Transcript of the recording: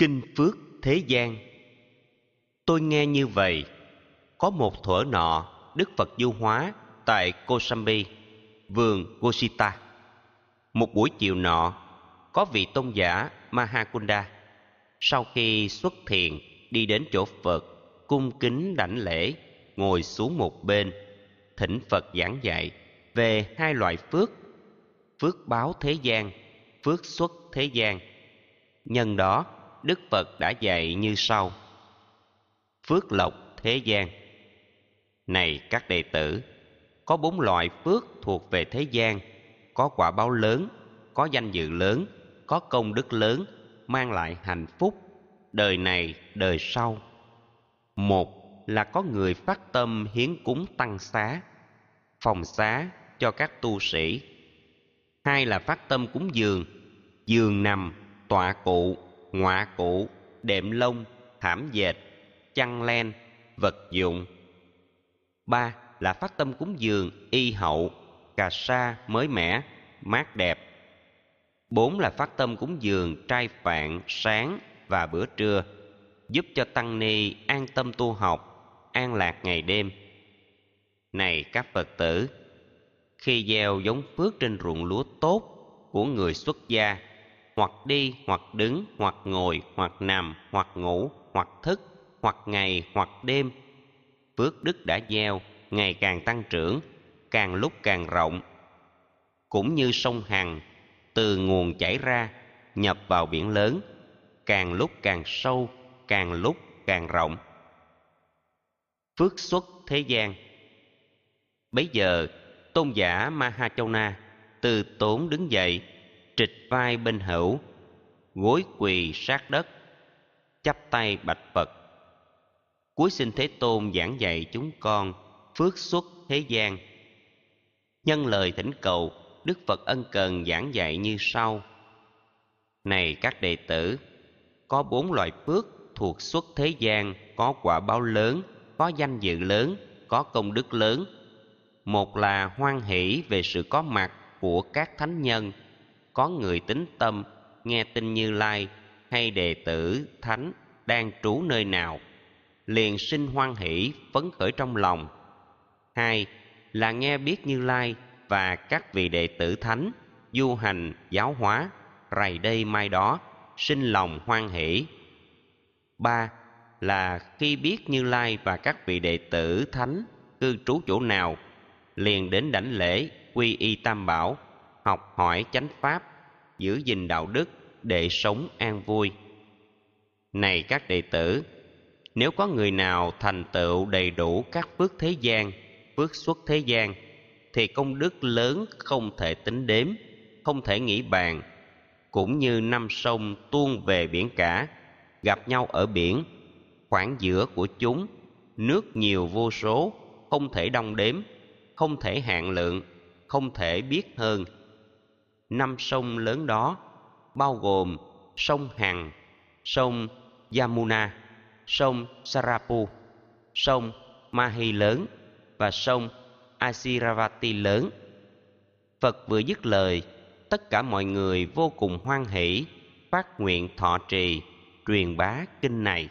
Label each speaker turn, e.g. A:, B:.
A: Kinh Phước Thế gian Tôi nghe như vậy, có một thuở nọ Đức Phật du hóa tại Kosambi, vườn Gosita. Một buổi chiều nọ, có vị tôn giả Mahakunda sau khi xuất thiền đi đến chỗ Phật, cung kính đảnh lễ, ngồi xuống một bên, thỉnh Phật giảng dạy về hai loại phước, phước báo thế gian, phước xuất thế gian. Nhân đó, Đức Phật đã dạy như sau: Phước lộc thế gian. Này các đệ tử, có bốn loại phước thuộc về thế gian, có quả báo lớn, có danh dự lớn, có công đức lớn, mang lại hạnh phúc đời này đời sau. Một là có người phát tâm hiến cúng tăng xá, phòng xá cho các tu sĩ. Hai là phát tâm cúng giường, giường nằm, tọa cụ, ngọa cụ, đệm lông, thảm dệt, chăn len, vật dụng. Ba là phát tâm cúng dường, y hậu, cà sa mới mẻ, mát đẹp. Bốn là phát tâm cúng dường, trai phạn, sáng và bữa trưa, giúp cho tăng ni an tâm tu học, an lạc ngày đêm. Này các Phật tử, khi gieo giống phước trên ruộng lúa tốt của người xuất gia, hoặc đi, hoặc đứng, hoặc ngồi, hoặc nằm, hoặc ngủ, hoặc thức, hoặc ngày, hoặc đêm, phước đức đã gieo ngày càng tăng trưởng, càng lúc càng rộng. Cũng như sông Hằng từ nguồn chảy ra nhập vào biển lớn, càng lúc càng sâu, càng lúc càng rộng. Phước xuất thế gian Bấy giờ, tôn giả Mahachona từ tốn đứng dậy, trịch vai bên hữu, gối quỳ sát đất, chắp tay bạch Phật. Cuối xin Thế Tôn giảng dạy chúng con phước xuất thế gian. Nhân lời thỉnh cầu, Đức Phật ân cần giảng dạy như sau. Này các đệ tử, có bốn loại phước thuộc xuất thế gian có quả báo lớn, có danh dự lớn, có công đức lớn. Một là hoan hỷ về sự có mặt của các thánh nhân, có người tính tâm nghe tin Như Lai hay đệ tử thánh đang trú nơi nào, liền sinh hoan hỷ phấn khởi trong lòng. Hai là nghe biết Như Lai và các vị đệ tử thánh du hành giáo hóa rày đây mai đó sinh lòng hoan hỷ. Ba là khi biết Như Lai và các vị đệ tử thánh cư trú chỗ nào, liền đến đảnh lễ quy y tam bảo, học hỏi chánh pháp, giữ gìn đạo đức để sống an vui. Này các đệ tử, nếu có người nào thành tựu đầy đủ các phước thế gian, phước xuất thế gian, thì công đức lớn không thể tính đếm, không thể nghĩ bàn, cũng như năm sông tuôn về biển cả gặp nhau ở biển khoảng giữa của chúng nước nhiều vô số không thể đong đếm không thể hạn lượng không thể biết hơn năm sông lớn đó, bao gồm sông hằng sông yamuna, sông sarapu, sông mahi lớn và sông asiravati lớn. Phật vừa dứt lời, tất cả mọi người vô cùng hoan hỷ, phát nguyện thọ trì, truyền bá kinh này.